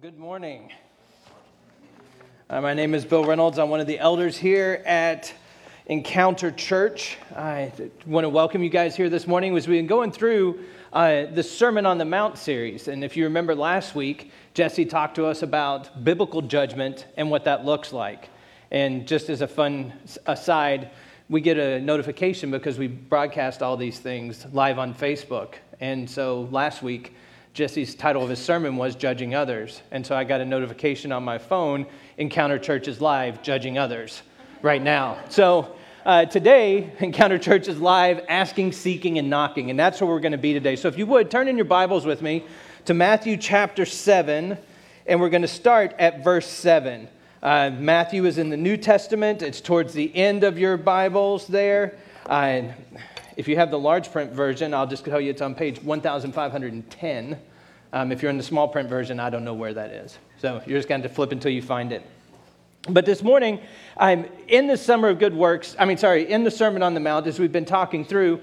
Good morning. Uh, my name is Bill Reynolds. I'm one of the elders here at Encounter Church. I want to welcome you guys here this morning as we've been going through uh, the Sermon on the Mount series. And if you remember last week, Jesse talked to us about biblical judgment and what that looks like. And just as a fun aside, we get a notification because we broadcast all these things live on Facebook. And so last week, Jesse's title of his sermon was Judging Others. And so I got a notification on my phone Encounter Church is live, judging others right now. So uh, today, Encounter Church is live, asking, seeking, and knocking. And that's where we're going to be today. So if you would, turn in your Bibles with me to Matthew chapter 7, and we're going to start at verse 7. Uh, Matthew is in the New Testament, it's towards the end of your Bibles there. Uh, if you have the large print version, I'll just tell you it's on page 1510. Um, if you're in the small print version, I don't know where that is. So you're just going to flip until you find it. But this morning, I'm in the Summer of Good Works, I mean, sorry, in the Sermon on the Mount, as we've been talking through,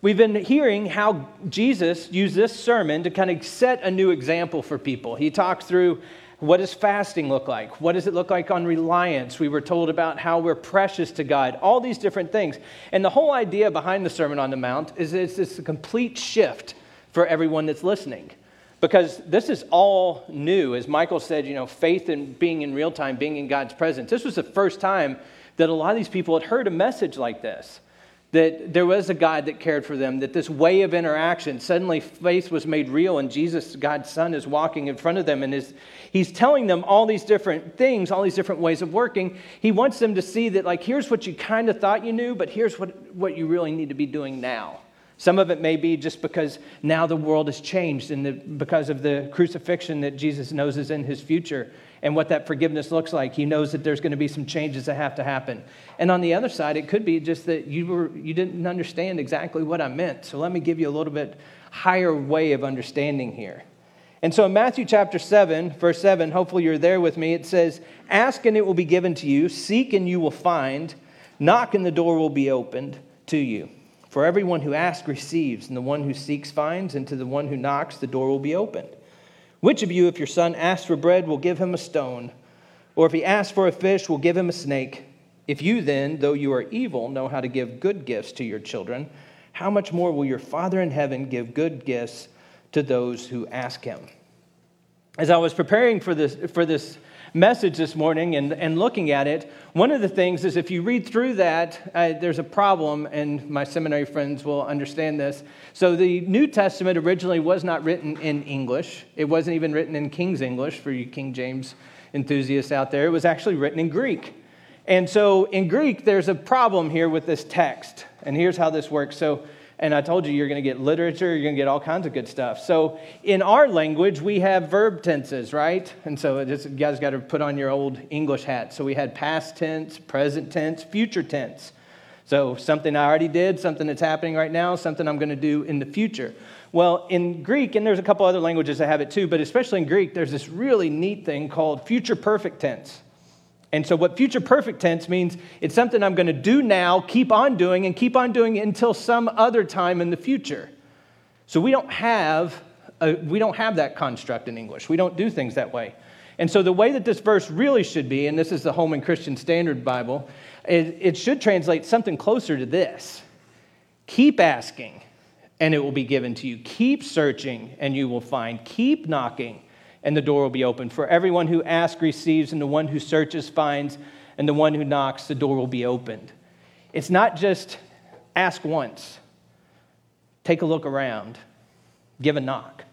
we've been hearing how Jesus used this sermon to kind of set a new example for people. He talked through what does fasting look like? What does it look like on reliance? We were told about how we're precious to God, all these different things. And the whole idea behind the Sermon on the Mount is it's this complete shift for everyone that's listening. Because this is all new. As Michael said, you know, faith and being in real time, being in God's presence. This was the first time that a lot of these people had heard a message like this that there was a God that cared for them, that this way of interaction, suddenly faith was made real, and Jesus, God's Son, is walking in front of them and is, he's telling them all these different things, all these different ways of working. He wants them to see that, like, here's what you kind of thought you knew, but here's what, what you really need to be doing now. Some of it may be just because now the world has changed and the, because of the crucifixion that Jesus knows is in his future and what that forgiveness looks like. He knows that there's going to be some changes that have to happen. And on the other side, it could be just that you, were, you didn't understand exactly what I meant. So let me give you a little bit higher way of understanding here. And so in Matthew chapter 7, verse 7, hopefully you're there with me, it says, Ask and it will be given to you, seek and you will find, knock and the door will be opened to you. For everyone who asks receives, and the one who seeks finds, and to the one who knocks the door will be opened. Which of you, if your son asks for bread, will give him a stone? Or if he asks for a fish, will give him a snake? If you then, though you are evil, know how to give good gifts to your children, how much more will your Father in heaven give good gifts to those who ask him? As I was preparing for this, for this message this morning and, and looking at it, one of the things is if you read through that, uh, there's a problem, and my seminary friends will understand this. So, the New Testament originally was not written in English, it wasn't even written in King's English for you King James enthusiasts out there. It was actually written in Greek. And so, in Greek, there's a problem here with this text. And here's how this works. So, and I told you you're going to get literature, you're going to get all kinds of good stuff. So in our language, we have verb tenses, right? And so just, you guys got to put on your old English hat. So we had past tense, present tense, future tense. So something I already did, something that's happening right now, something I'm going to do in the future. Well, in Greek, and there's a couple other languages that have it too, but especially in Greek, there's this really neat thing called future perfect tense. And so, what future perfect tense means, it's something I'm going to do now, keep on doing, and keep on doing until some other time in the future. So, we don't have, a, we don't have that construct in English. We don't do things that way. And so, the way that this verse really should be, and this is the Holman Christian Standard Bible, it, it should translate something closer to this Keep asking, and it will be given to you. Keep searching, and you will find. Keep knocking and the door will be open. For everyone who asks receives, and the one who searches finds, and the one who knocks, the door will be opened. It's not just ask once, take a look around, give a knock.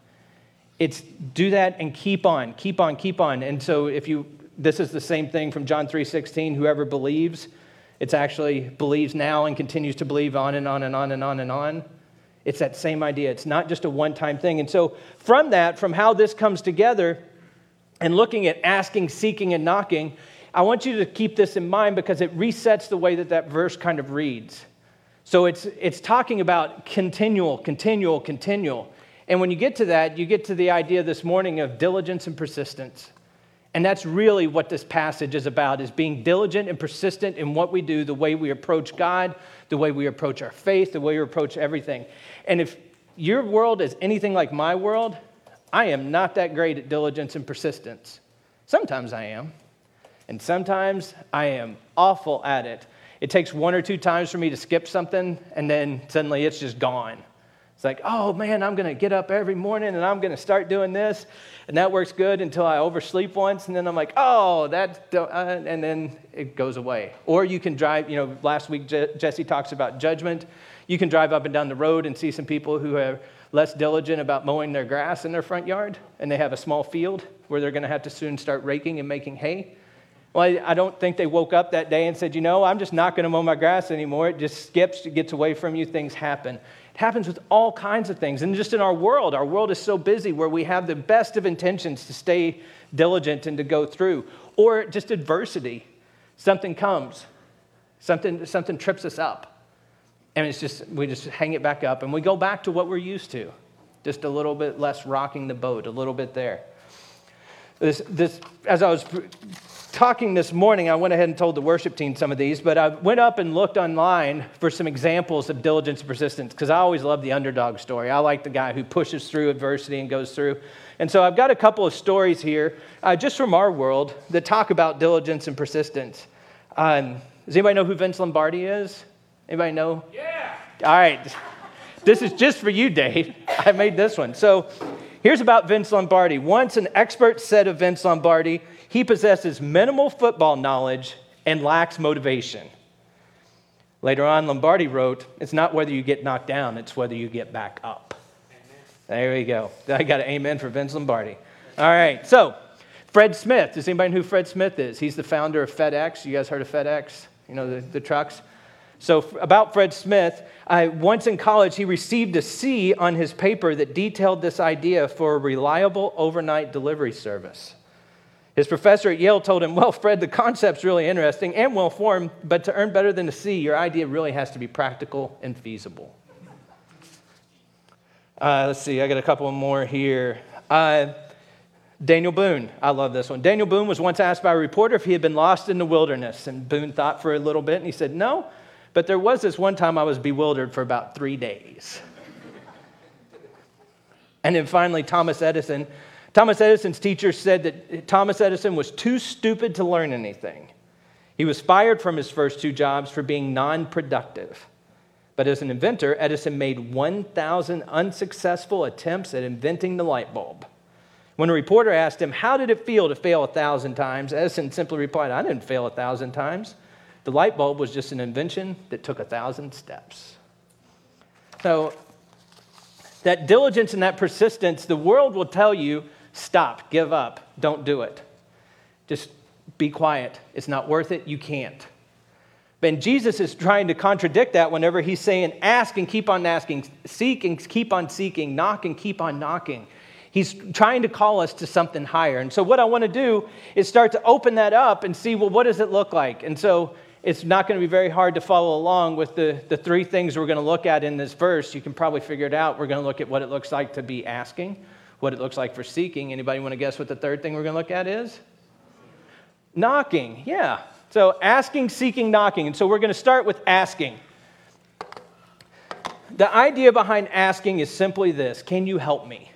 It's do that and keep on, keep on, keep on. And so if you this is the same thing from John 3:16, whoever believes, it's actually believes now and continues to believe on and on and on and on and on. It's that same idea. It's not just a one time thing. And so, from that, from how this comes together, and looking at asking, seeking, and knocking, I want you to keep this in mind because it resets the way that that verse kind of reads. So, it's, it's talking about continual, continual, continual. And when you get to that, you get to the idea this morning of diligence and persistence. And that's really what this passage is about is being diligent and persistent in what we do, the way we approach God, the way we approach our faith, the way we approach everything. And if your world is anything like my world, I am not that great at diligence and persistence. Sometimes I am, and sometimes I am awful at it. It takes one or two times for me to skip something, and then suddenly it's just gone. It's like, oh man, I'm going to get up every morning and I'm going to start doing this. And that works good until I oversleep once. And then I'm like, oh, that, uh, and then it goes away. Or you can drive, you know, last week Je- Jesse talks about judgment. You can drive up and down the road and see some people who are less diligent about mowing their grass in their front yard and they have a small field where they're going to have to soon start raking and making hay. Well, I don't think they woke up that day and said, you know, I'm just not going to mow my grass anymore. It just skips, it gets away from you, things happen. It happens with all kinds of things. And just in our world, our world is so busy where we have the best of intentions to stay diligent and to go through. Or just adversity. Something comes, something, something trips us up. And it's just, we just hang it back up and we go back to what we're used to. Just a little bit less rocking the boat, a little bit there. This, this, as I was talking this morning, I went ahead and told the worship team some of these, but I went up and looked online for some examples of diligence and persistence because I always love the underdog story. I like the guy who pushes through adversity and goes through. And so I've got a couple of stories here uh, just from our world that talk about diligence and persistence. Um, does anybody know who Vince Lombardi is? Anybody know? Yeah. All right. This is just for you, Dave. I made this one. So here's about Vince Lombardi. Once an expert said of Vince Lombardi, he possesses minimal football knowledge and lacks motivation. Later on, Lombardi wrote, It's not whether you get knocked down, it's whether you get back up. Amen. There we go. I got an amen for Vince Lombardi. All right, so Fred Smith. Does anybody know who Fred Smith is? He's the founder of FedEx. You guys heard of FedEx? You know, the, the trucks? So, about Fred Smith, I, once in college, he received a C on his paper that detailed this idea for a reliable overnight delivery service. His professor at Yale told him, Well, Fred, the concept's really interesting and well formed, but to earn better than a C, your idea really has to be practical and feasible. Uh, let's see, I got a couple more here. Uh, Daniel Boone, I love this one. Daniel Boone was once asked by a reporter if he had been lost in the wilderness, and Boone thought for a little bit and he said, No, but there was this one time I was bewildered for about three days. and then finally, Thomas Edison Thomas Edison's teacher said that Thomas Edison was too stupid to learn anything. He was fired from his first two jobs for being non productive. But as an inventor, Edison made 1,000 unsuccessful attempts at inventing the light bulb. When a reporter asked him, How did it feel to fail a thousand times? Edison simply replied, I didn't fail a thousand times. The light bulb was just an invention that took a thousand steps. So, that diligence and that persistence, the world will tell you Stop, give up, don't do it. Just be quiet. It's not worth it. You can't. And Jesus is trying to contradict that whenever he's saying, ask and keep on asking, seek and keep on seeking, knock and keep on knocking. He's trying to call us to something higher. And so, what I want to do is start to open that up and see, well, what does it look like? And so, it's not going to be very hard to follow along with the, the three things we're going to look at in this verse. You can probably figure it out. We're going to look at what it looks like to be asking what it looks like for seeking. Anybody want to guess what the third thing we're going to look at is? Knocking, yeah. So asking, seeking, knocking. And so we're going to start with asking. The idea behind asking is simply this Can you help me?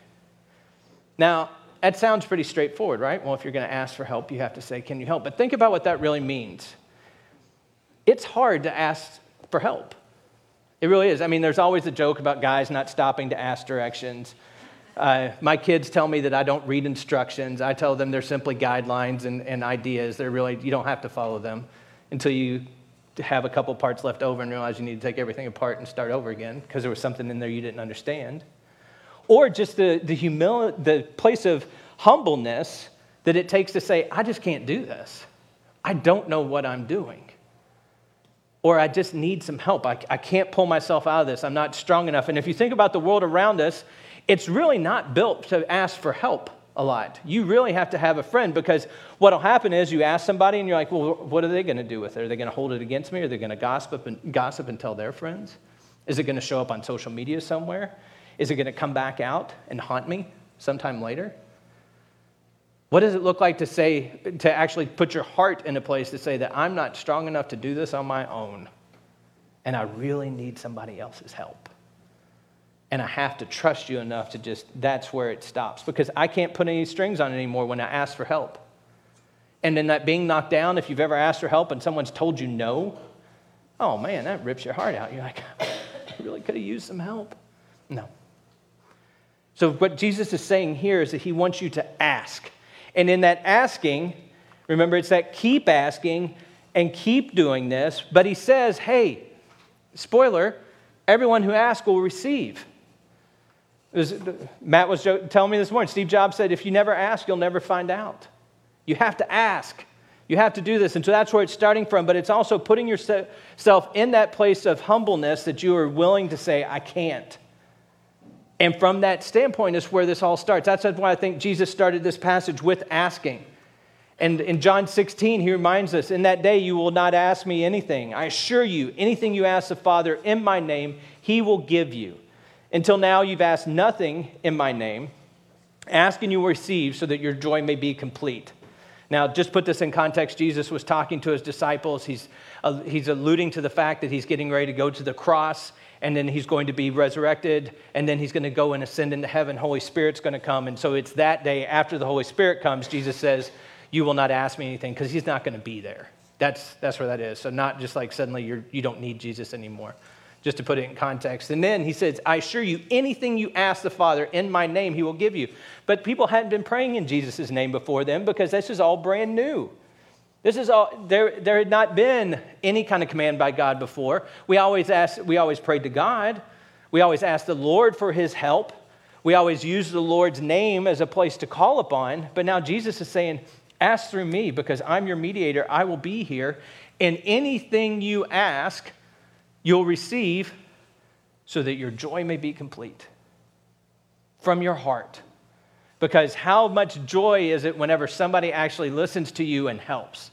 Now, that sounds pretty straightforward, right? Well, if you're going to ask for help, you have to say, Can you help? But think about what that really means. It's hard to ask for help. It really is. I mean, there's always a joke about guys not stopping to ask directions uh, my kids tell me that I don't read instructions. I tell them they're simply guidelines and, and ideas. They're really, you don't have to follow them until you have a couple parts left over and realize you need to take everything apart and start over again because there was something in there you didn't understand. Or just the, the, humility, the place of humbleness that it takes to say, I just can't do this. I don't know what I'm doing. Or I just need some help. I, I can't pull myself out of this. I'm not strong enough. And if you think about the world around us, it's really not built to ask for help a lot. You really have to have a friend because what'll happen is you ask somebody and you're like, well, what are they going to do with it? Are they going to hold it against me? Are they going to gossip and, gossip and tell their friends? Is it going to show up on social media somewhere? Is it going to come back out and haunt me sometime later? What does it look like to say, to actually put your heart in a place to say that I'm not strong enough to do this on my own and I really need somebody else's help? And I have to trust you enough to just, that's where it stops. Because I can't put any strings on it anymore when I ask for help. And then that being knocked down, if you've ever asked for help and someone's told you no, oh man, that rips your heart out. You're like, I really could have used some help. No. So, what Jesus is saying here is that he wants you to ask. And in that asking, remember, it's that keep asking and keep doing this. But he says, hey, spoiler, everyone who asks will receive. Was, Matt was telling me this morning, Steve Jobs said, if you never ask, you'll never find out. You have to ask. You have to do this. And so that's where it's starting from. But it's also putting yourself in that place of humbleness that you are willing to say, I can't. And from that standpoint is where this all starts. That's why I think Jesus started this passage with asking. And in John 16, he reminds us, In that day you will not ask me anything. I assure you, anything you ask the Father in my name, he will give you. Until now, you've asked nothing in my name. Ask and you will receive so that your joy may be complete. Now, just put this in context. Jesus was talking to his disciples. He's, uh, he's alluding to the fact that he's getting ready to go to the cross, and then he's going to be resurrected, and then he's going to go and ascend into heaven. Holy Spirit's going to come. And so it's that day after the Holy Spirit comes, Jesus says, You will not ask me anything, because he's not going to be there. That's, that's where that is. So, not just like suddenly you're, you don't need Jesus anymore just to put it in context. And then he says, I assure you, anything you ask the Father in my name, he will give you. But people hadn't been praying in Jesus' name before then because this is all brand new. This is all, there, there had not been any kind of command by God before. We always asked, we always prayed to God. We always asked the Lord for his help. We always used the Lord's name as a place to call upon. But now Jesus is saying, Ask through me because I'm your mediator. I will be here. And anything you ask, you'll receive so that your joy may be complete from your heart. Because how much joy is it whenever somebody actually listens to you and helps?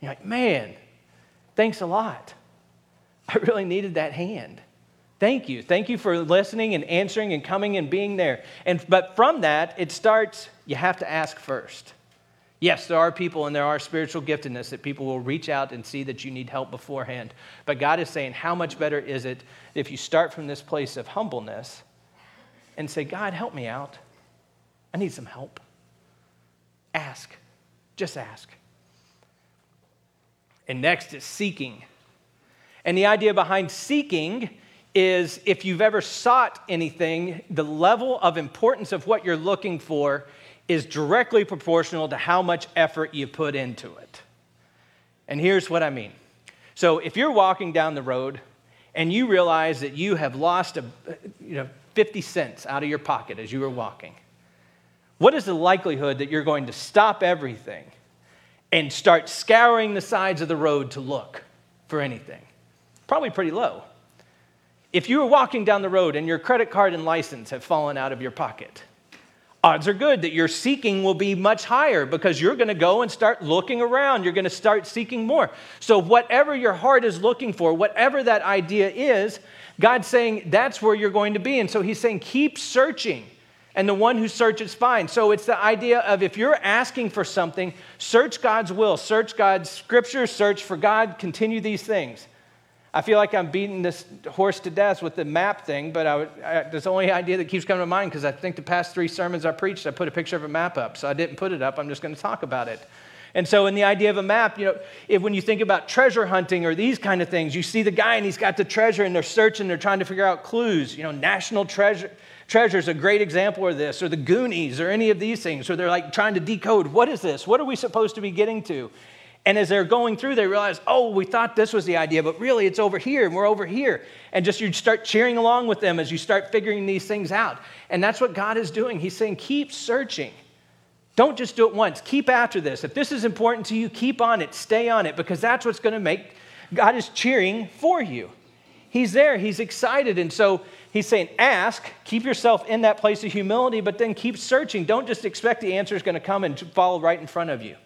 You're like, man, thanks a lot. I really needed that hand. Thank you. Thank you for listening and answering and coming and being there. And but from that, it starts, you have to ask first. Yes, there are people and there are spiritual giftedness that people will reach out and see that you need help beforehand. But God is saying, how much better is it if you start from this place of humbleness and say, God, help me out? I need some help. Ask. Just ask. And next is seeking. And the idea behind seeking is if you've ever sought anything, the level of importance of what you're looking for is directly proportional to how much effort you put into it. And here's what I mean. So if you're walking down the road and you realize that you have lost a, you know, 50 cents out of your pocket as you were walking, what is the likelihood that you're going to stop everything and start scouring the sides of the road to look for anything? Probably pretty low. If you were walking down the road and your credit card and license have fallen out of your pocket, odds are good that your seeking will be much higher because you're going to go and start looking around. You're going to start seeking more. So, whatever your heart is looking for, whatever that idea is, God's saying that's where you're going to be. And so, He's saying, keep searching. And the one who searches finds. So it's the idea of if you're asking for something, search God's will, search God's scripture, search for God, continue these things. I feel like I'm beating this horse to death with the map thing, but I, I, that's the only idea that keeps coming to mind because I think the past three sermons I preached, I put a picture of a map up. So I didn't put it up. I'm just going to talk about it. And so, in the idea of a map, you know, if, when you think about treasure hunting or these kind of things, you see the guy and he's got the treasure and they're searching, they're trying to figure out clues. You know, national treasure treasure is a great example of this, or the Goonies, or any of these things, where they're like trying to decode what is this? What are we supposed to be getting to? And as they're going through, they realize, oh, we thought this was the idea, but really it's over here and we're over here. And just you start cheering along with them as you start figuring these things out. And that's what God is doing. He's saying, keep searching. Don't just do it once. Keep after this. If this is important to you, keep on it. Stay on it because that's what's going to make God is cheering for you. He's there, He's excited. And so He's saying, ask, keep yourself in that place of humility, but then keep searching. Don't just expect the answer is going to come and fall right in front of you.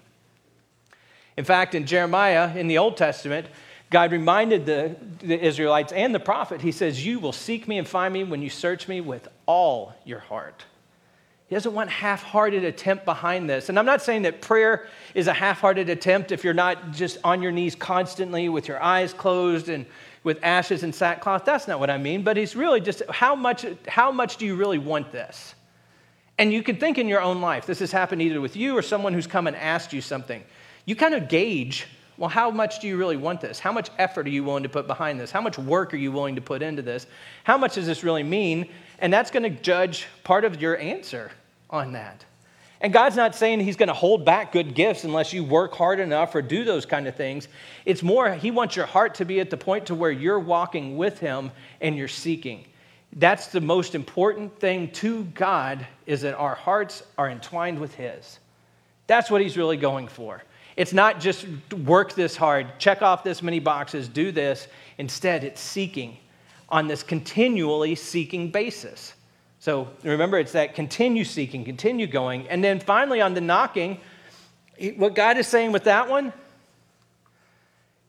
In fact, in Jeremiah in the Old Testament, God reminded the, the, Israelites and the prophet, He says, You will seek me and find me when you search me with all your heart. He doesn't want half hearted attempt behind this. And I'm not saying that prayer is a half hearted attempt if you're not just on your knees constantly with your eyes closed and with ashes and sackcloth. That's not what I mean, but he's really just how much, how much do you really want this? And you can think in your own life, this has happened either with you or someone who's come and asked you something. You kind of gauge, well, how much do you really want this? How much effort are you willing to put behind this? How much work are you willing to put into this? How much does this really mean? And that's going to judge part of your answer on that. And God's not saying He's going to hold back good gifts unless you work hard enough or do those kind of things. It's more, He wants your heart to be at the point to where you're walking with Him and you're seeking. That's the most important thing to God is that our hearts are entwined with His. That's what He's really going for. It's not just work this hard, check off this many boxes, do this. Instead, it's seeking on this continually seeking basis. So remember, it's that continue seeking, continue going. And then finally, on the knocking, what God is saying with that one,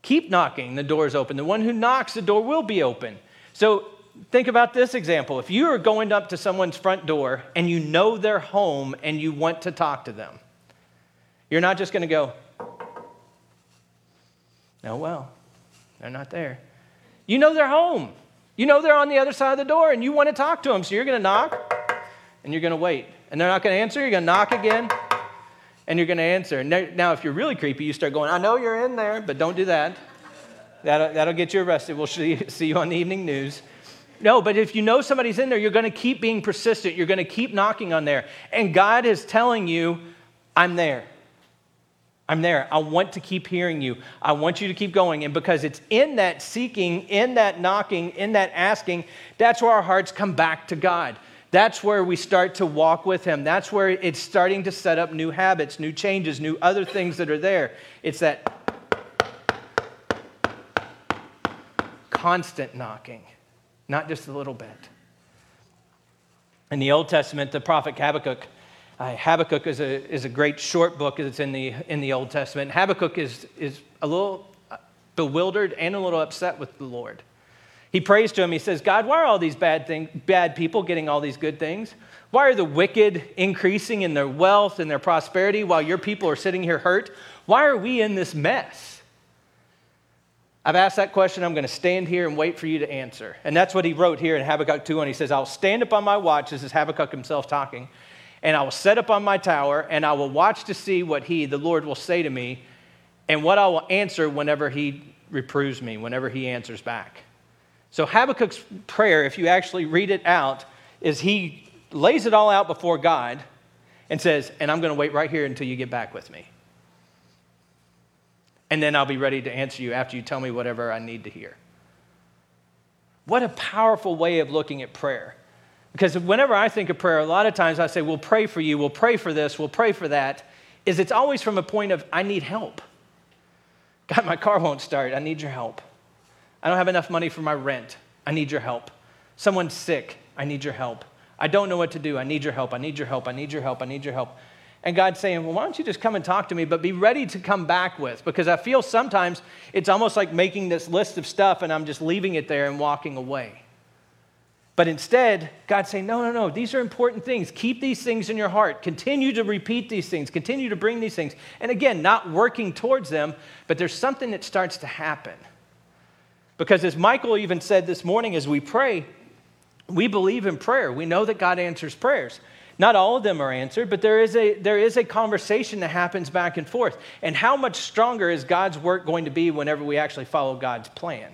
keep knocking, the door is open. The one who knocks, the door will be open. So think about this example. If you are going up to someone's front door and you know they're home and you want to talk to them, you're not just going to go, no, well, they're not there. You know they're home. You know they're on the other side of the door and you want to talk to them. So you're going to knock and you're going to wait. And they're not going to answer. You're going to knock again and you're going to answer. Now, if you're really creepy, you start going, I know you're in there, but don't do that. That'll, that'll get you arrested. We'll see, see you on the evening news. No, but if you know somebody's in there, you're going to keep being persistent. You're going to keep knocking on there. And God is telling you, I'm there. I'm there. I want to keep hearing you. I want you to keep going. And because it's in that seeking, in that knocking, in that asking, that's where our hearts come back to God. That's where we start to walk with Him. That's where it's starting to set up new habits, new changes, new other things that are there. It's that constant knocking not just a little bit. In the Old Testament, the prophet Habakkuk, uh, Habakkuk is a, is a great short book It's in the, in the Old Testament. Habakkuk is, is a little bewildered and a little upset with the Lord. He prays to him. He says, God, why are all these bad, thing, bad people getting all these good things? Why are the wicked increasing in their wealth and their prosperity while your people are sitting here hurt? Why are we in this mess? I've asked that question. I'm going to stand here and wait for you to answer. And that's what he wrote here in Habakkuk 2. And he says, I'll stand up on my watch. This is Habakkuk himself talking. And I will set up on my tower and I will watch to see what he, the Lord, will say to me and what I will answer whenever he reproves me, whenever he answers back. So Habakkuk's prayer, if you actually read it out, is he lays it all out before God and says, And I'm going to wait right here until you get back with me and then I'll be ready to answer you after you tell me whatever I need to hear. What a powerful way of looking at prayer. Because whenever I think of prayer, a lot of times I say, we'll pray for you, we'll pray for this, we'll pray for that, is it's always from a point of, I need help. God, my car won't start. I need your help. I don't have enough money for my rent. I need your help. Someone's sick. I need your help. I don't know what to do. I need your help. I need your help. I need your help. I need your help. And God's saying, well, why don't you just come and talk to me, but be ready to come back with? Because I feel sometimes it's almost like making this list of stuff and I'm just leaving it there and walking away. But instead, God's saying, no, no, no, these are important things. Keep these things in your heart. Continue to repeat these things. Continue to bring these things. And again, not working towards them, but there's something that starts to happen. Because as Michael even said this morning as we pray, we believe in prayer. We know that God answers prayers. Not all of them are answered, but there is, a, there is a conversation that happens back and forth. And how much stronger is God's work going to be whenever we actually follow God's plan?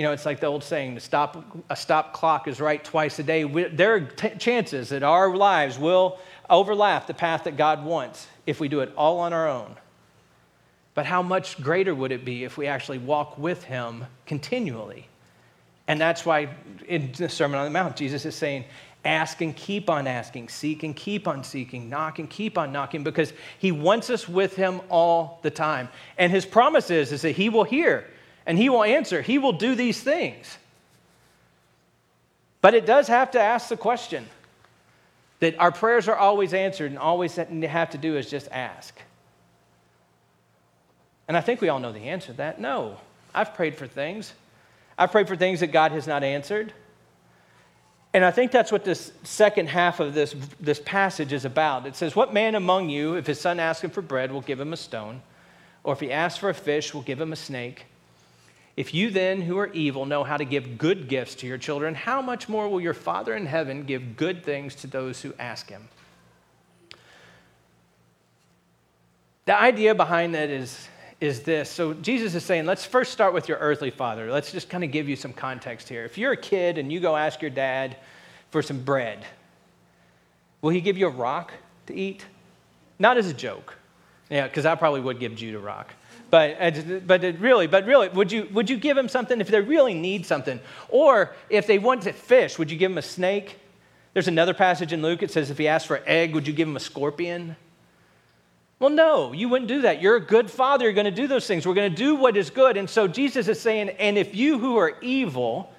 You know, it's like the old saying, the stop, a stop clock is right twice a day. We, there are t- chances that our lives will overlap the path that God wants if we do it all on our own. But how much greater would it be if we actually walk with Him continually? And that's why in the Sermon on the Mount, Jesus is saying, Ask and keep on asking, seek and keep on seeking, knock and keep on knocking, because He wants us with Him all the time. And His promise is, is that He will hear and He will answer, He will do these things. But it does have to ask the question that our prayers are always answered, and always have to do is just ask. And I think we all know the answer to that. No, I've prayed for things. I've prayed for things that God has not answered. And I think that's what this second half of this, this passage is about. It says, What man among you, if his son asks him for bread, will give him a stone? Or if he asks for a fish, will give him a snake? If you then, who are evil, know how to give good gifts to your children, how much more will your Father in heaven give good things to those who ask him? The idea behind that is, is this. So Jesus is saying, let's first start with your earthly father. Let's just kind of give you some context here. If you're a kid and you go ask your dad for some bread, will he give you a rock to eat? Not as a joke. Yeah, because I probably would give Jude a rock. But, uh, but uh, really, but really, would you, would you give them something if they really need something? Or if they want to fish, would you give them a snake? There's another passage in Luke, it says if he asked for an egg, would you give him a scorpion? Well, no, you wouldn't do that. You're a good father. You're going to do those things. We're going to do what is good. And so Jesus is saying, and if you who are evil,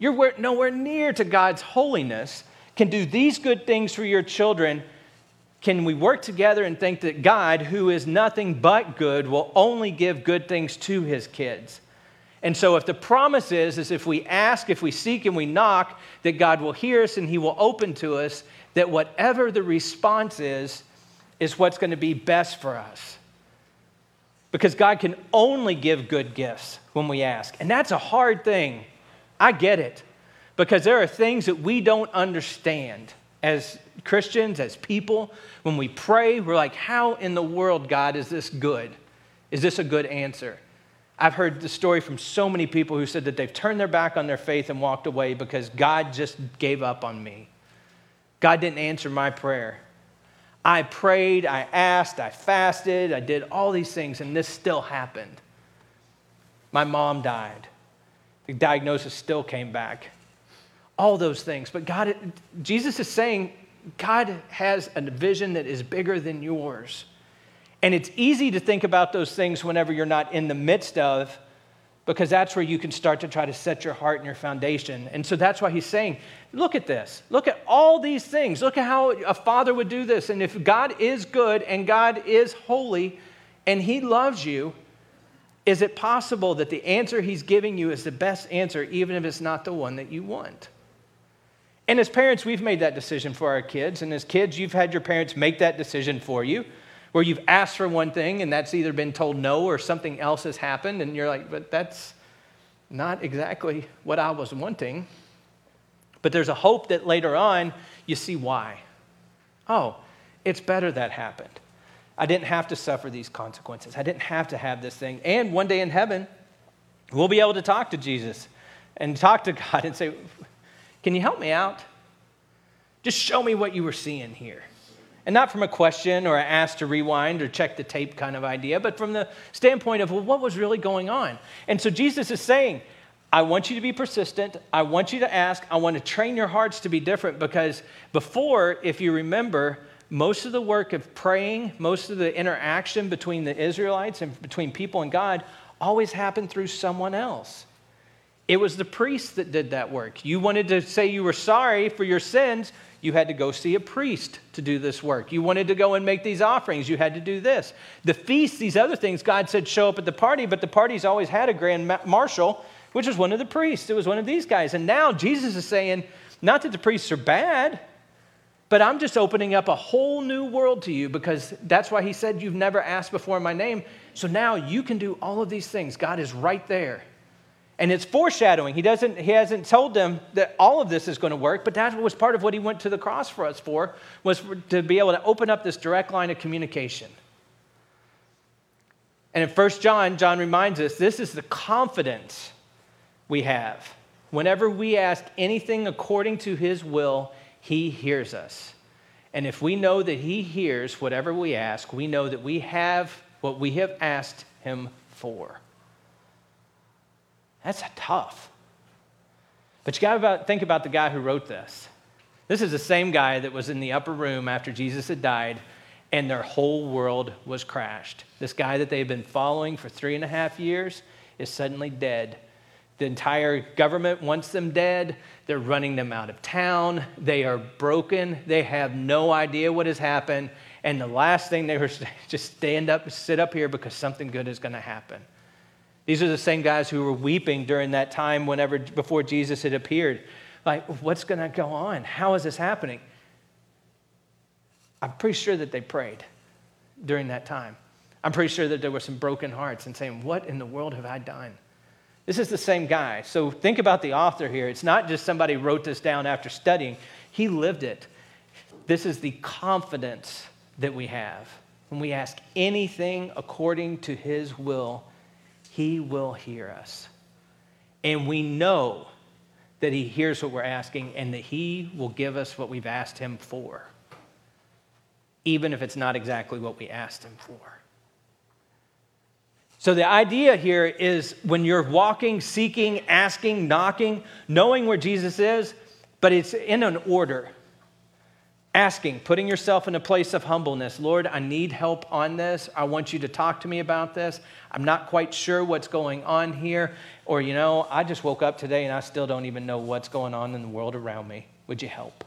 you're nowhere near to God's holiness, can do these good things for your children, can we work together and think that God, who is nothing but good, will only give good things to his kids? And so, if the promise is, is if we ask, if we seek, and we knock, that God will hear us and he will open to us, that whatever the response is, is what's going to be best for us. Because God can only give good gifts when we ask. And that's a hard thing. I get it. Because there are things that we don't understand as Christians, as people. When we pray, we're like, how in the world, God, is this good? Is this a good answer? I've heard the story from so many people who said that they've turned their back on their faith and walked away because God just gave up on me. God didn't answer my prayer. I prayed, I asked, I fasted, I did all these things, and this still happened. My mom died. The diagnosis still came back. All those things. But God, Jesus is saying, God has a vision that is bigger than yours. And it's easy to think about those things whenever you're not in the midst of, because that's where you can start to try to set your heart and your foundation. And so that's why he's saying, look at this. Look at all these things. Look at how a father would do this. And if God is good and God is holy and he loves you, is it possible that the answer he's giving you is the best answer, even if it's not the one that you want? And as parents, we've made that decision for our kids. And as kids, you've had your parents make that decision for you, where you've asked for one thing and that's either been told no or something else has happened. And you're like, but that's not exactly what I was wanting. But there's a hope that later on you see why. Oh, it's better that happened. I didn't have to suffer these consequences. I didn't have to have this thing. And one day in heaven, we'll be able to talk to Jesus and talk to God and say, can you help me out? Just show me what you were seeing here. And not from a question or an ask to rewind or check the tape kind of idea, but from the standpoint of, well, what was really going on? And so Jesus is saying, I want you to be persistent. I want you to ask. I want to train your hearts to be different because before, if you remember, most of the work of praying, most of the interaction between the Israelites and between people and God always happened through someone else. It was the priest that did that work. You wanted to say you were sorry for your sins, you had to go see a priest to do this work. You wanted to go and make these offerings, you had to do this. The feasts, these other things, God said show up at the party, but the party's always had a grand marshal, which was one of the priests. It was one of these guys. And now Jesus is saying, not that the priests are bad, but I'm just opening up a whole new world to you because that's why he said, You've never asked before in my name. So now you can do all of these things. God is right there. And it's foreshadowing. He, doesn't, he hasn't told them that all of this is going to work, but that was part of what he went to the cross for us for, was to be able to open up this direct line of communication. And in 1 John, John reminds us this is the confidence we have. Whenever we ask anything according to his will, he hears us. And if we know that he hears whatever we ask, we know that we have what we have asked him for. That's tough. But you got to think about the guy who wrote this. This is the same guy that was in the upper room after Jesus had died, and their whole world was crashed. This guy that they've been following for three and a half years is suddenly dead. The entire government wants them dead. They're running them out of town. They are broken. They have no idea what has happened. And the last thing they were just stand up, sit up here because something good is going to happen. These are the same guys who were weeping during that time whenever before Jesus had appeared. Like, what's going to go on? How is this happening? I'm pretty sure that they prayed during that time. I'm pretty sure that there were some broken hearts and saying, What in the world have I done? This is the same guy. So think about the author here. It's not just somebody wrote this down after studying, he lived it. This is the confidence that we have. When we ask anything according to his will, he will hear us. And we know that he hears what we're asking and that he will give us what we've asked him for, even if it's not exactly what we asked him for. So, the idea here is when you're walking, seeking, asking, knocking, knowing where Jesus is, but it's in an order. Asking, putting yourself in a place of humbleness. Lord, I need help on this. I want you to talk to me about this. I'm not quite sure what's going on here. Or, you know, I just woke up today and I still don't even know what's going on in the world around me. Would you help?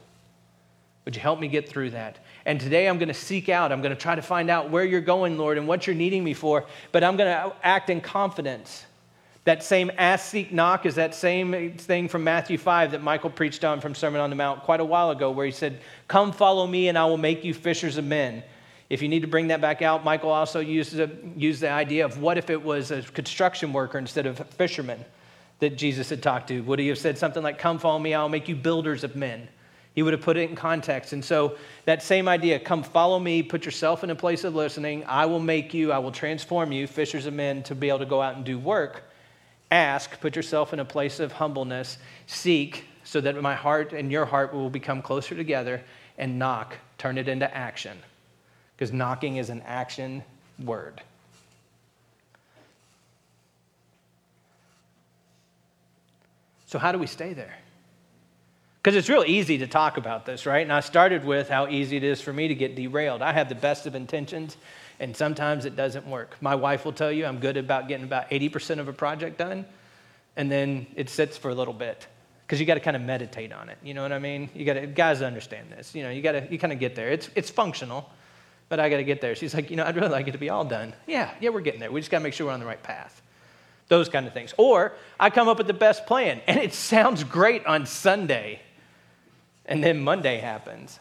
Would you help me get through that? And today I'm going to seek out. I'm going to try to find out where you're going, Lord, and what you're needing me for. But I'm going to act in confidence. That same ask, seek, knock is that same thing from Matthew 5 that Michael preached on from Sermon on the Mount quite a while ago, where he said, Come follow me, and I will make you fishers of men. If you need to bring that back out, Michael also used, the, used the idea of what if it was a construction worker instead of a fisherman that Jesus had talked to? Would he have said something like, Come follow me, I'll make you builders of men? He would have put it in context. And so, that same idea come follow me, put yourself in a place of listening. I will make you, I will transform you, fishers of men, to be able to go out and do work Ask, put yourself in a place of humbleness. Seek, so that my heart and your heart will become closer together. And knock, turn it into action. Because knocking is an action word. So, how do we stay there? Because it's real easy to talk about this, right? And I started with how easy it is for me to get derailed. I have the best of intentions, and sometimes it doesn't work. My wife will tell you I'm good about getting about 80% of a project done, and then it sits for a little bit because you got to kind of meditate on it. You know what I mean? You got to guys understand this. You know, you got to you kind of get there. It's it's functional, but I got to get there. She's like, you know, I'd really like it to be all done. Yeah, yeah, we're getting there. We just got to make sure we're on the right path. Those kind of things. Or I come up with the best plan, and it sounds great on Sunday, and then Monday happens.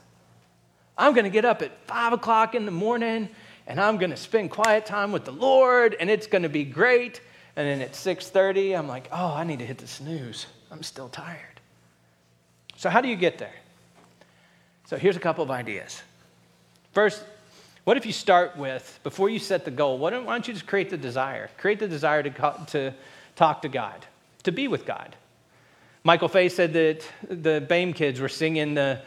I'm going to get up at five o'clock in the morning and I'm going to spend quiet time with the Lord and it's going to be great. And then at 6:30, I'm like, "Oh, I need to hit the snooze. I'm still tired." So how do you get there? So here's a couple of ideas. First, what if you start with before you set the goal, why don't, why don't you just create the desire? Create the desire to, to talk to God, to be with God. Michael Fay said that the BAME kids were singing the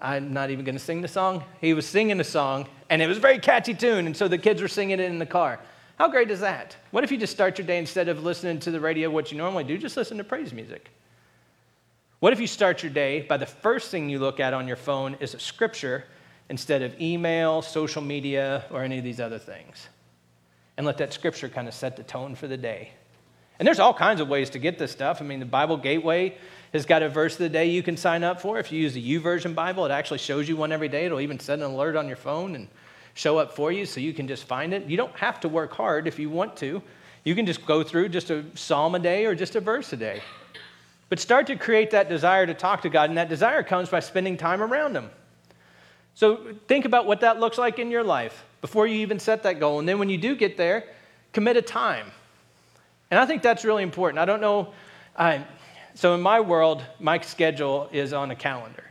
I'm not even going to sing the song. He was singing the song, and it was a very catchy tune, and so the kids were singing it in the car. How great is that? What if you just start your day instead of listening to the radio, what you normally do, just listen to praise music? What if you start your day by the first thing you look at on your phone is a scripture instead of email, social media, or any of these other things? And let that scripture kind of set the tone for the day. And there's all kinds of ways to get this stuff. I mean, the Bible Gateway has got a verse of the day you can sign up for. If you use the YouVersion Bible, it actually shows you one every day. It'll even set an alert on your phone and show up for you so you can just find it. You don't have to work hard if you want to. You can just go through just a psalm a day or just a verse a day. But start to create that desire to talk to God, and that desire comes by spending time around Him. So think about what that looks like in your life before you even set that goal. And then when you do get there, commit a time. And I think that's really important. I don't know. I, so in my world, my schedule is on a calendar,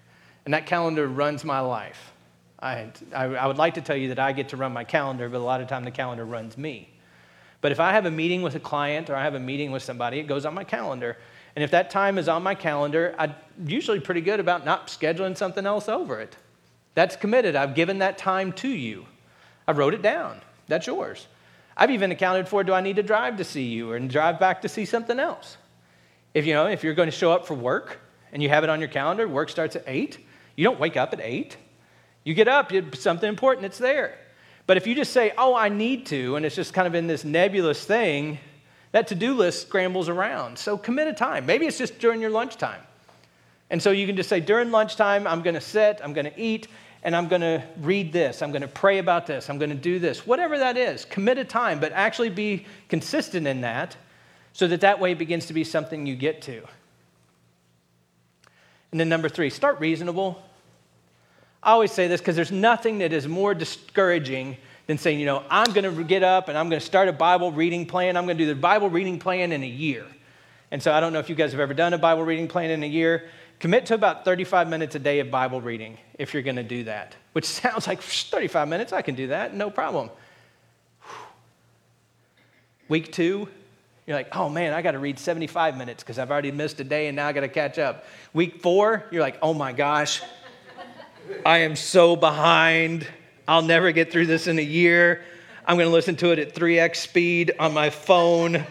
and that calendar runs my life. I, I, I, would like to tell you that I get to run my calendar, but a lot of time the calendar runs me. But if I have a meeting with a client or I have a meeting with somebody, it goes on my calendar. And if that time is on my calendar, I'm usually pretty good about not scheduling something else over it. That's committed. I've given that time to you. I wrote it down. That's yours. I've even accounted for do I need to drive to see you and drive back to see something else? If you know, if you're going to show up for work and you have it on your calendar, work starts at 8, you don't wake up at 8. You get up, it's something important, it's there. But if you just say, oh, I need to, and it's just kind of in this nebulous thing, that to do list scrambles around. So commit a time. Maybe it's just during your lunchtime. And so you can just say, during lunchtime, I'm going to sit, I'm going to eat, and I'm going to read this, I'm going to pray about this, I'm going to do this. Whatever that is, commit a time, but actually be consistent in that so that that way begins to be something you get to. And then number three, start reasonable. I always say this because there's nothing that is more discouraging than saying, you know, I'm going to get up and I'm going to start a Bible reading plan. I'm going to do the Bible reading plan in a year. And so I don't know if you guys have ever done a Bible reading plan in a year. Commit to about 35 minutes a day of Bible reading if you're going to do that, which sounds like 35 minutes, I can do that, no problem. Week two, you're like, oh man, I got to read 75 minutes because I've already missed a day and now I got to catch up. Week four, you're like, oh my gosh, I am so behind. I'll never get through this in a year. I'm going to listen to it at 3x speed on my phone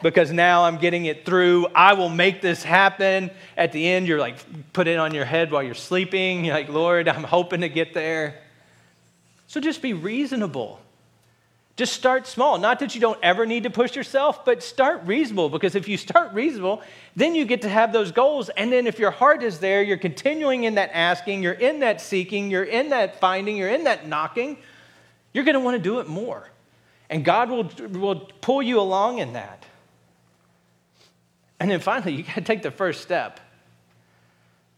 because now I'm getting it through. I will make this happen. At the end, you're like, put it on your head while you're sleeping. You're like, Lord, I'm hoping to get there. So just be reasonable. Just start small. Not that you don't ever need to push yourself, but start reasonable because if you start reasonable, then you get to have those goals. And then if your heart is there, you're continuing in that asking, you're in that seeking, you're in that finding, you're in that knocking, you're going to want to do it more. And God will, will pull you along in that. And then finally, you got to take the first step.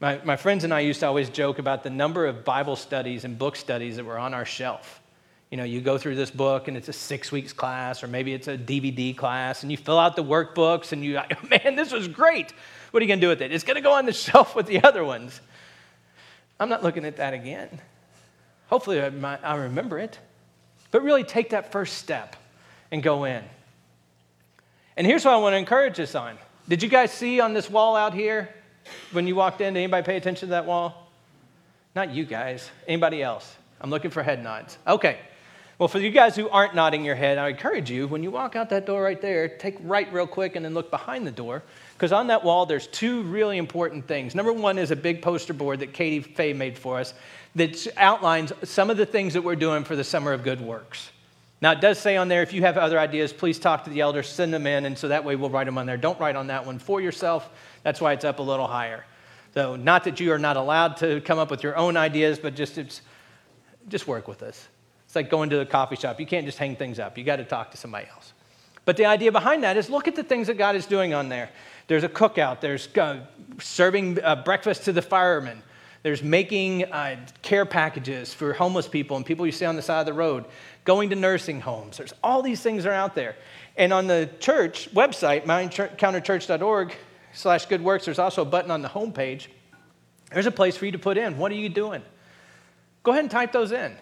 My, my friends and I used to always joke about the number of Bible studies and book studies that were on our shelf you know, you go through this book and it's a six weeks class, or maybe it's a DVD class, and you fill out the workbooks and you, man, this was great. What are you going to do with it? It's going to go on the shelf with the other ones. I'm not looking at that again. Hopefully, I remember it. But really take that first step and go in. And here's what I want to encourage us on. Did you guys see on this wall out here when you walked in? Did anybody pay attention to that wall? Not you guys. Anybody else? I'm looking for head nods. Okay. Well, for you guys who aren't nodding your head, I encourage you when you walk out that door right there, take right real quick and then look behind the door. Because on that wall, there's two really important things. Number one is a big poster board that Katie Fay made for us that outlines some of the things that we're doing for the Summer of Good Works. Now, it does say on there, if you have other ideas, please talk to the elders, send them in, and so that way we'll write them on there. Don't write on that one for yourself. That's why it's up a little higher. So, not that you are not allowed to come up with your own ideas, but just, it's, just work with us. Like going to the coffee shop. You can't just hang things up, you got to talk to somebody else. But the idea behind that is look at the things that God is doing on there. There's a cookout, there's uh, serving uh, breakfast to the firemen, there's making uh, care packages for homeless people and people you see on the side of the road, going to nursing homes. There's all these things are out there. And on the church website, mountaincounterchurch.org slash good works, there's also a button on the homepage. There's a place for you to put in, what are you doing? Go ahead and type those in.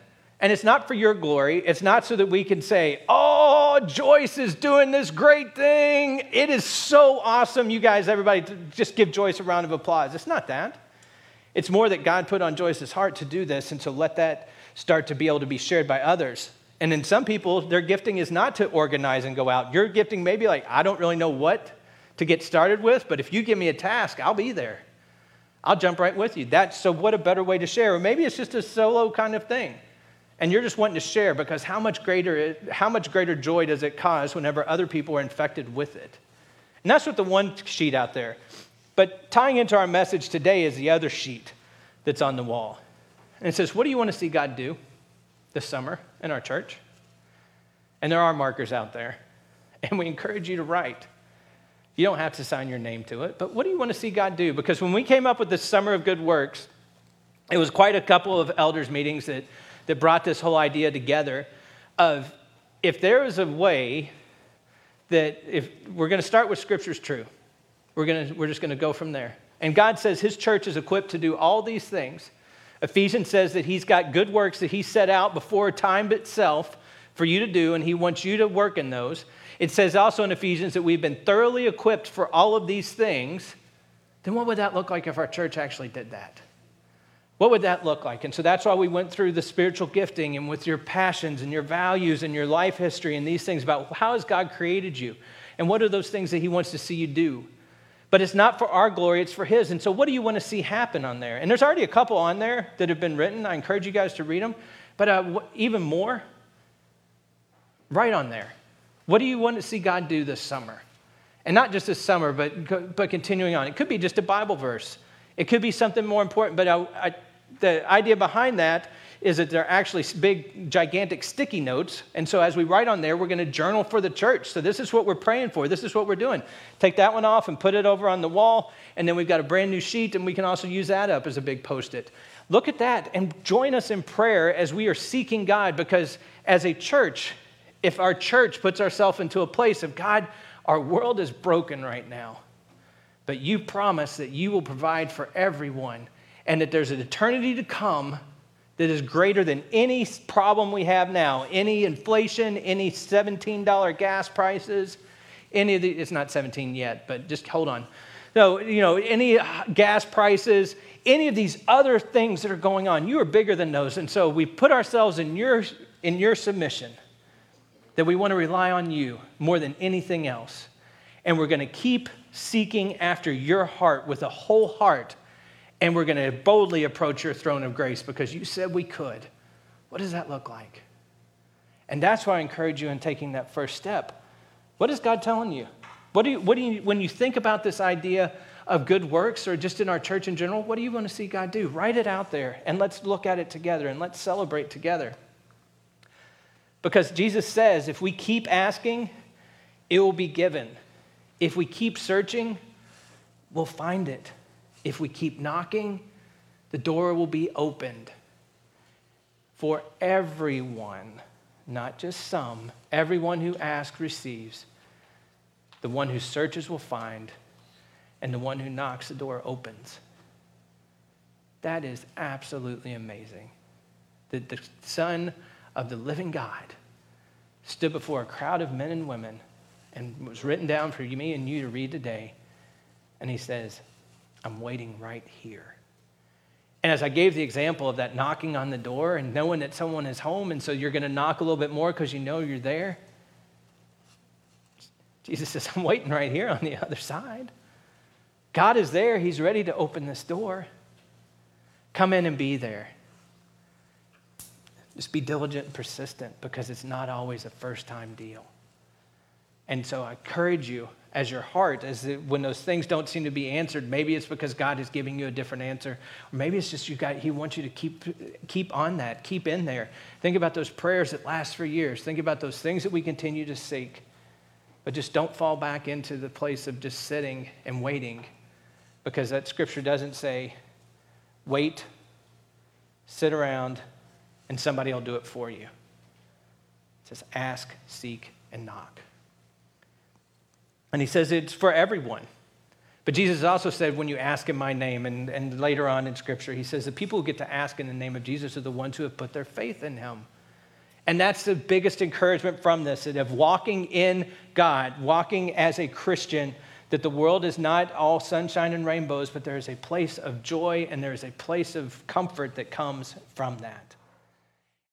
And it's not for your glory. It's not so that we can say, oh, Joyce is doing this great thing. It is so awesome. You guys, everybody, just give Joyce a round of applause. It's not that. It's more that God put on Joyce's heart to do this, and so let that start to be able to be shared by others. And in some people, their gifting is not to organize and go out. Your gifting may be like, I don't really know what to get started with, but if you give me a task, I'll be there. I'll jump right with you. That's so what a better way to share. Or maybe it's just a solo kind of thing and you're just wanting to share because how much greater how much greater joy does it cause whenever other people are infected with it? And that's what the one sheet out there. But tying into our message today is the other sheet that's on the wall. And it says what do you want to see god do this summer in our church? And there are markers out there. And we encourage you to write. You don't have to sign your name to it but what do you want to see god do? Because when we came up with the summer of good works it was quite a couple of elders meetings that that brought this whole idea together of if there is a way that if we're going to start with scripture's true we're, going to, we're just going to go from there. And god says his church is equipped to do all these things. Ephesians says that he's got good works that he set out before time itself for you to do and he wants you to work in those. It says also in ephesians that we've been thoroughly equipped for all of these things. Then what would that look like if our church actually did that what would that look like? And so that's why we went through the spiritual gifting and with your passions and your values and your life history and these things about how has God created you and what are those things that He wants to see you do. But it's not for our glory, it's for His. And so, what do you want to see happen on there? And there's already a couple on there that have been written. I encourage you guys to read them. But uh, even more, write on there. What do you want to see God do this summer? And not just this summer, but, but continuing on. It could be just a Bible verse. It could be something more important, but I, I, the idea behind that is that they're actually big, gigantic sticky notes. And so as we write on there, we're going to journal for the church. So this is what we're praying for. This is what we're doing. Take that one off and put it over on the wall. And then we've got a brand new sheet, and we can also use that up as a big post it. Look at that and join us in prayer as we are seeking God because as a church, if our church puts ourselves into a place of God, our world is broken right now. But you promise that you will provide for everyone and that there's an eternity to come that is greater than any problem we have now any inflation, any $17 gas prices, any of the, it's not 17 yet, but just hold on. No, you know, any gas prices, any of these other things that are going on, you are bigger than those. And so we put ourselves in your, in your submission that we want to rely on you more than anything else. And we're going to keep seeking after your heart with a whole heart. And we're going to boldly approach your throne of grace because you said we could. What does that look like? And that's why I encourage you in taking that first step. What is God telling you? What do you, what do you when you think about this idea of good works or just in our church in general, what do you want to see God do? Write it out there and let's look at it together and let's celebrate together. Because Jesus says if we keep asking, it will be given. If we keep searching, we'll find it. If we keep knocking, the door will be opened for everyone, not just some. Everyone who asks receives. The one who searches will find, and the one who knocks, the door opens. That is absolutely amazing. That the Son of the living God stood before a crowd of men and women and was written down for me and you to read today. And he says, I'm waiting right here. And as I gave the example of that knocking on the door and knowing that someone is home, and so you're going to knock a little bit more because you know you're there, Jesus says, I'm waiting right here on the other side. God is there. He's ready to open this door. Come in and be there. Just be diligent and persistent because it's not always a first time deal. And so I encourage you as your heart, as the, when those things don't seem to be answered, maybe it's because God is giving you a different answer, or maybe it's just you got, He wants you to keep, keep on that, keep in there. Think about those prayers that last for years. Think about those things that we continue to seek. But just don't fall back into the place of just sitting and waiting, because that scripture doesn't say, wait, sit around, and somebody will do it for you. It says, ask, seek, and knock. And he says it's for everyone. But Jesus also said, when you ask in my name, and, and later on in Scripture, he says the people who get to ask in the name of Jesus are the ones who have put their faith in him. And that's the biggest encouragement from this that of walking in God, walking as a Christian, that the world is not all sunshine and rainbows, but there is a place of joy and there is a place of comfort that comes from that.